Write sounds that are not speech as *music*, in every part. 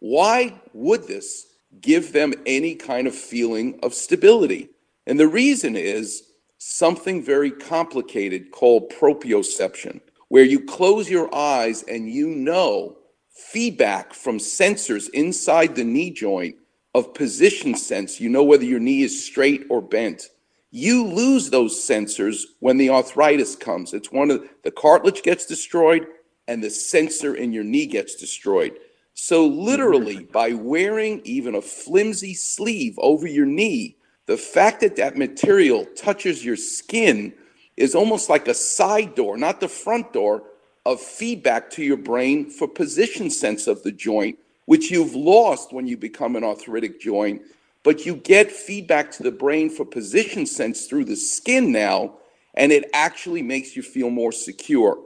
why would this give them any kind of feeling of stability? And the reason is something very complicated called proprioception, where you close your eyes and you know feedback from sensors inside the knee joint of position sense. You know whether your knee is straight or bent. You lose those sensors when the arthritis comes. It's one of the cartilage gets destroyed and the sensor in your knee gets destroyed. So, literally, by wearing even a flimsy sleeve over your knee, the fact that that material touches your skin is almost like a side door, not the front door, of feedback to your brain for position sense of the joint, which you've lost when you become an arthritic joint. But you get feedback to the brain for position sense through the skin now, and it actually makes you feel more secure.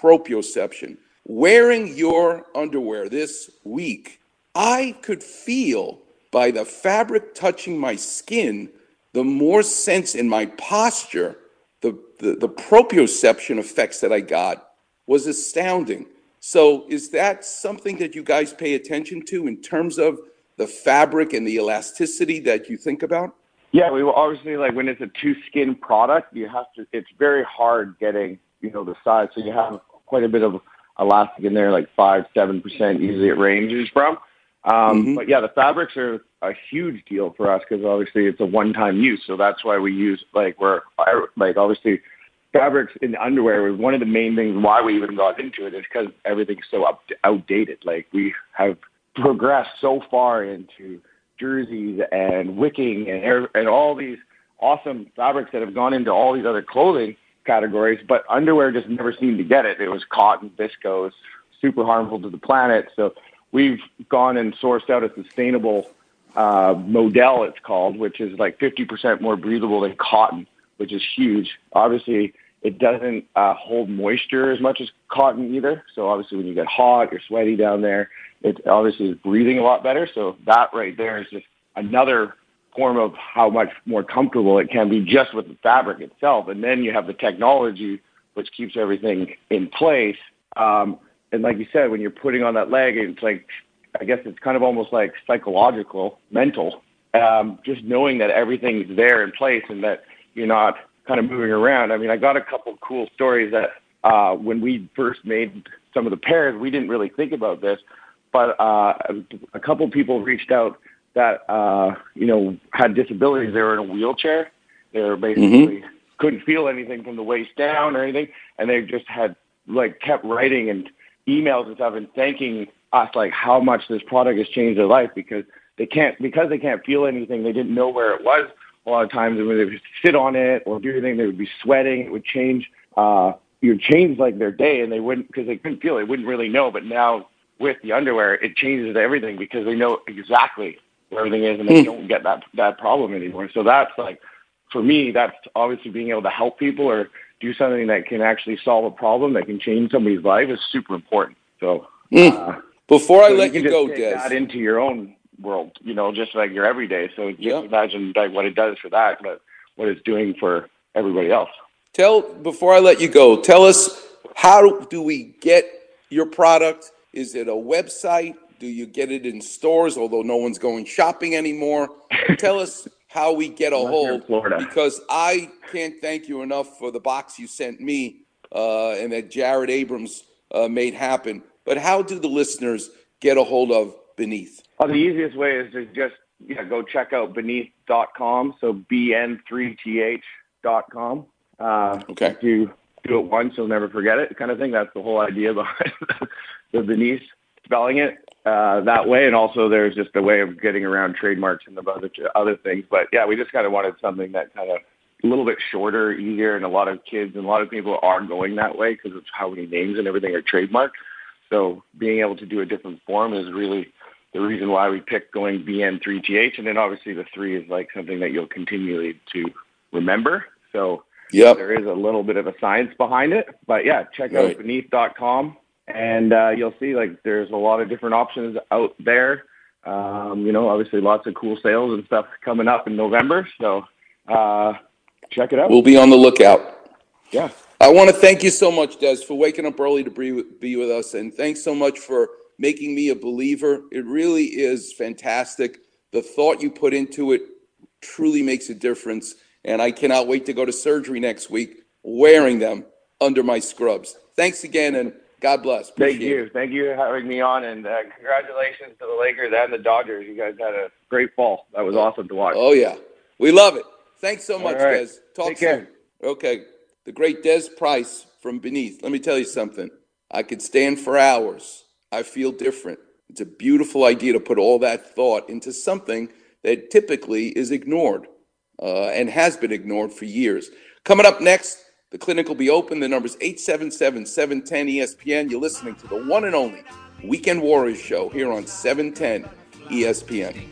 Proprioception. Wearing your underwear this week, I could feel by the fabric touching my skin, the more sense in my posture, the, the, the proprioception effects that I got was astounding. So, is that something that you guys pay attention to in terms of the fabric and the elasticity that you think about? Yeah, we will obviously like when it's a two skin product, you have to. It's very hard getting you know the size, so you have quite a bit of elastic in there, like five, seven percent. Usually it ranges from. Um, mm-hmm. But yeah, the fabrics are a huge deal for us because obviously it's a one-time use. So that's why we use like we're like obviously fabrics in underwear was one of the main things why we even got into it is because everything's so up outdated. Like we have progressed so far into jerseys and wicking and air, and all these awesome fabrics that have gone into all these other clothing categories, but underwear just never seemed to get it. It was cotton, viscose, super harmful to the planet. So we've gone and sourced out a sustainable uh, modal, it's called, which is like 50% more breathable than cotton, which is huge. Obviously, it doesn't uh, hold moisture as much as cotton either. So obviously, when you get hot, you're sweaty down there. It obviously is breathing a lot better. So that right there is just another form of how much more comfortable it can be just with the fabric itself. And then you have the technology which keeps everything in place. Um, and like you said, when you're putting on that leg, it's like I guess it's kind of almost like psychological, mental. Um, just knowing that everything's there in place and that you're not kind of moving around. I mean, I got a couple cool stories that uh, when we first made some of the pairs, we didn't really think about this, but uh, a couple people reached out that uh, you know had disabilities. They were in a wheelchair. They were basically mm-hmm. couldn't feel anything from the waist down or anything, and they just had like kept writing and emails and stuff and thanking us like how much this product has changed their life because they can't because they can't feel anything. They didn't know where it was a lot of times when they would sit on it or do anything, they would be sweating. It would change, uh, you would change like their day and they wouldn't, because they couldn't feel it, they wouldn't really know. But now with the underwear, it changes everything because they know exactly everything is and they hmm. don't get that, that problem anymore. So that's like, for me, that's obviously being able to help people or do something that can actually solve a problem that can change somebody's life is super important. So, mm. uh, before I so let you, you go, Des, that into your own world, you know, just like your everyday. So just yeah. imagine like what it does for that, but what it's doing for everybody else. Tell before I let you go, tell us how do we get your product? Is it a website? Do you get it in stores? Although no one's going shopping anymore. *laughs* tell us how we get a hold because I can't thank you enough for the box you sent me uh, and that Jared Abrams uh, made happen. But how do the listeners get a hold of Beneath? Oh, the easiest way is to just yeah, go check out beneath.com. So bn3th.com. Uh, okay. Do do it once, you'll never forget it, kind of thing. That's the whole idea behind *laughs* the beneath spelling it uh, that way. And also, there's just a way of getting around trademarks and the other other things. But yeah, we just kind of wanted something that kind of a little bit shorter, easier, and a lot of kids and a lot of people are going that way because of how many names and everything are trademarked. So being able to do a different form is really the reason why we picked going BN3TH. And then obviously the three is like something that you'll continually to remember. So yep. there is a little bit of a science behind it. But yeah, check right. out beneath.com and uh, you'll see like there's a lot of different options out there. Um, you know, obviously lots of cool sales and stuff coming up in November. So uh, check it out. We'll be on the lookout. Yeah. I want to thank you so much, Des, for waking up early to be with us. And thanks so much for making me a believer. It really is fantastic. The thought you put into it truly makes a difference. And I cannot wait to go to surgery next week wearing them under my scrubs. Thanks again, and God bless. Appreciate Thank you. It. Thank you for having me on, and uh, congratulations to the Lakers and the Dodgers. You guys had a great fall. That was awesome to watch. Oh, yeah. We love it. Thanks so much, right. Des. Talk Take soon. Care. Okay. The great Des Price from Beneath. Let me tell you something. I could stand for hours. I feel different. It's a beautiful idea to put all that thought into something that typically is ignored uh, and has been ignored for years. Coming up next, the clinic will be open. The number is 877 710 ESPN. You're listening to the one and only Weekend Warriors show here on 710 ESPN.